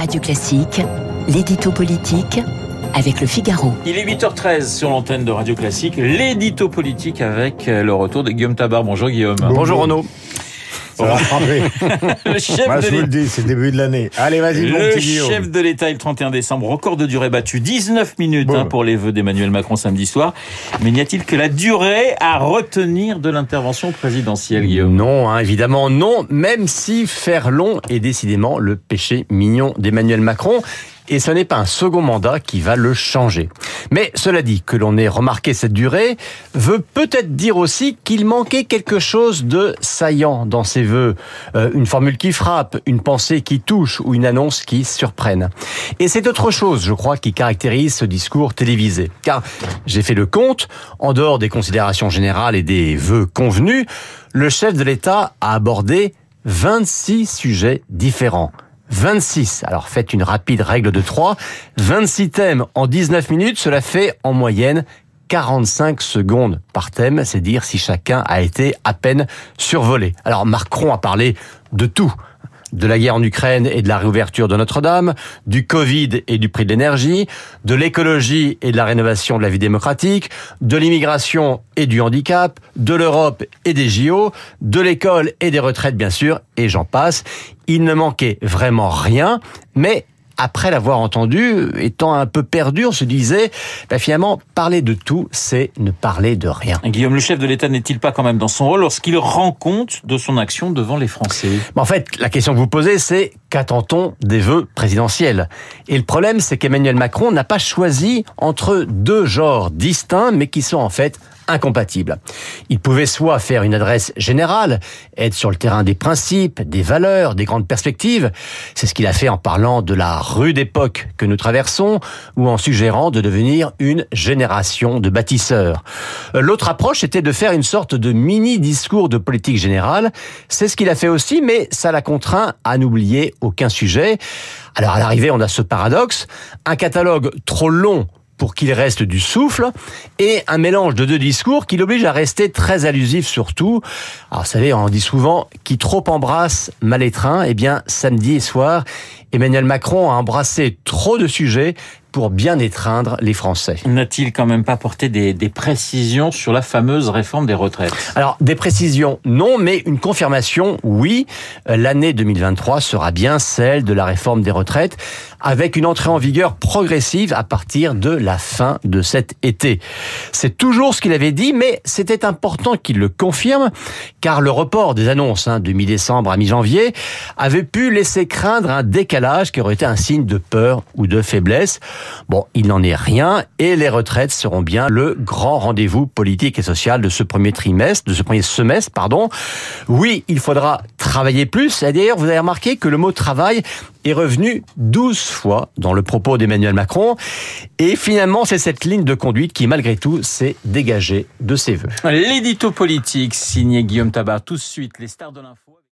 Radio Classique, l'édito politique avec le Figaro. Il est 8h13 sur l'antenne de Radio Classique, l'édito politique avec le retour de Guillaume Tabar. Bonjour Guillaume. Bonjour Renaud. Ça va frapper. le chef Moi, de je vous l'État- le dis, c'est le début de l'année. Allez, vas-y, mon Le petit Guillaume. chef de l'État, le 31 décembre, record de durée battue, 19 minutes Bon. hein, pour les vœux d'Emmanuel Macron samedi soir. Mais n'y a-t-il que la durée à retenir de l'intervention présidentielle, Guillaume? Non, hein, évidemment non, même si faire long est décidément le péché mignon d'Emmanuel Macron. Et ce n'est pas un second mandat qui va le changer. Mais cela dit, que l'on ait remarqué cette durée veut peut-être dire aussi qu'il manquait quelque chose de saillant dans ses vœux. Euh, une formule qui frappe, une pensée qui touche ou une annonce qui surprenne. Et c'est autre chose, je crois, qui caractérise ce discours télévisé. Car j'ai fait le compte, en dehors des considérations générales et des vœux convenus, le chef de l'État a abordé 26 sujets différents. 26. Alors faites une rapide règle de 3. 26 thèmes en 19 minutes, cela fait en moyenne 45 secondes par thème, c'est dire si chacun a été à peine survolé. Alors Macron a parlé de tout. De la guerre en Ukraine et de la réouverture de Notre-Dame, du Covid et du prix de l'énergie, de l'écologie et de la rénovation de la vie démocratique, de l'immigration et du handicap, de l'Europe et des JO, de l'école et des retraites bien sûr, et j'en passe. Il ne manquait vraiment rien, mais après l'avoir entendu, étant un peu perdu, on se disait, bah, finalement, parler de tout, c'est ne parler de rien. Guillaume, le chef de l'État n'est-il pas quand même dans son rôle lorsqu'il rend compte de son action devant les Français? En fait, la question que vous posez, c'est qu'attend-on des vœux présidentiels? Et le problème, c'est qu'Emmanuel Macron n'a pas choisi entre deux genres distincts, mais qui sont en fait incompatibles. Il pouvait soit faire une adresse générale, être sur le terrain des principes, des valeurs, des grandes perspectives. C'est ce qu'il a fait en parlant de la rude époque que nous traversons, ou en suggérant de devenir une génération de bâtisseurs. Euh, L'autre approche était de faire une sorte de mini-discours de politique générale. C'est ce qu'il a fait aussi, mais ça l'a contraint à n'oublier aucun sujet. Alors à l'arrivée, on a ce paradoxe, un catalogue trop long pour qu'il reste du souffle, et un mélange de deux discours qui l'oblige à rester très allusif surtout. Alors vous savez, on dit souvent, qui trop embrasse mal étreint, eh bien samedi et soir, Emmanuel Macron a embrassé trop de sujets pour bien étreindre les Français. N'a-t-il quand même pas porté des, des précisions sur la fameuse réforme des retraites? Alors, des précisions, non, mais une confirmation, oui. Euh, L'année 2023 sera bien celle de la réforme des retraites, avec une entrée en vigueur progressive à partir de la fin de cet été. C'est toujours ce qu'il avait dit, mais c'était important qu'il le confirme, car le report des annonces hein, de mi-décembre à mi-janvier avait pu laisser craindre un décalage qui aurait été un signe de peur ou de faiblesse. Bon, il n'en est rien, et les retraites seront bien le grand rendez-vous politique et social de ce premier trimestre, de ce premier semestre, pardon. Oui, il faudra travailler plus. Et d'ailleurs, vous avez remarqué que le mot travail est revenu 12 fois dans le propos d'Emmanuel Macron. Et finalement, c'est cette ligne de conduite qui, malgré tout, s'est dégagée de ses voeux. L'édito politique signé Guillaume Tabar. Tout de suite, les stars de l'info.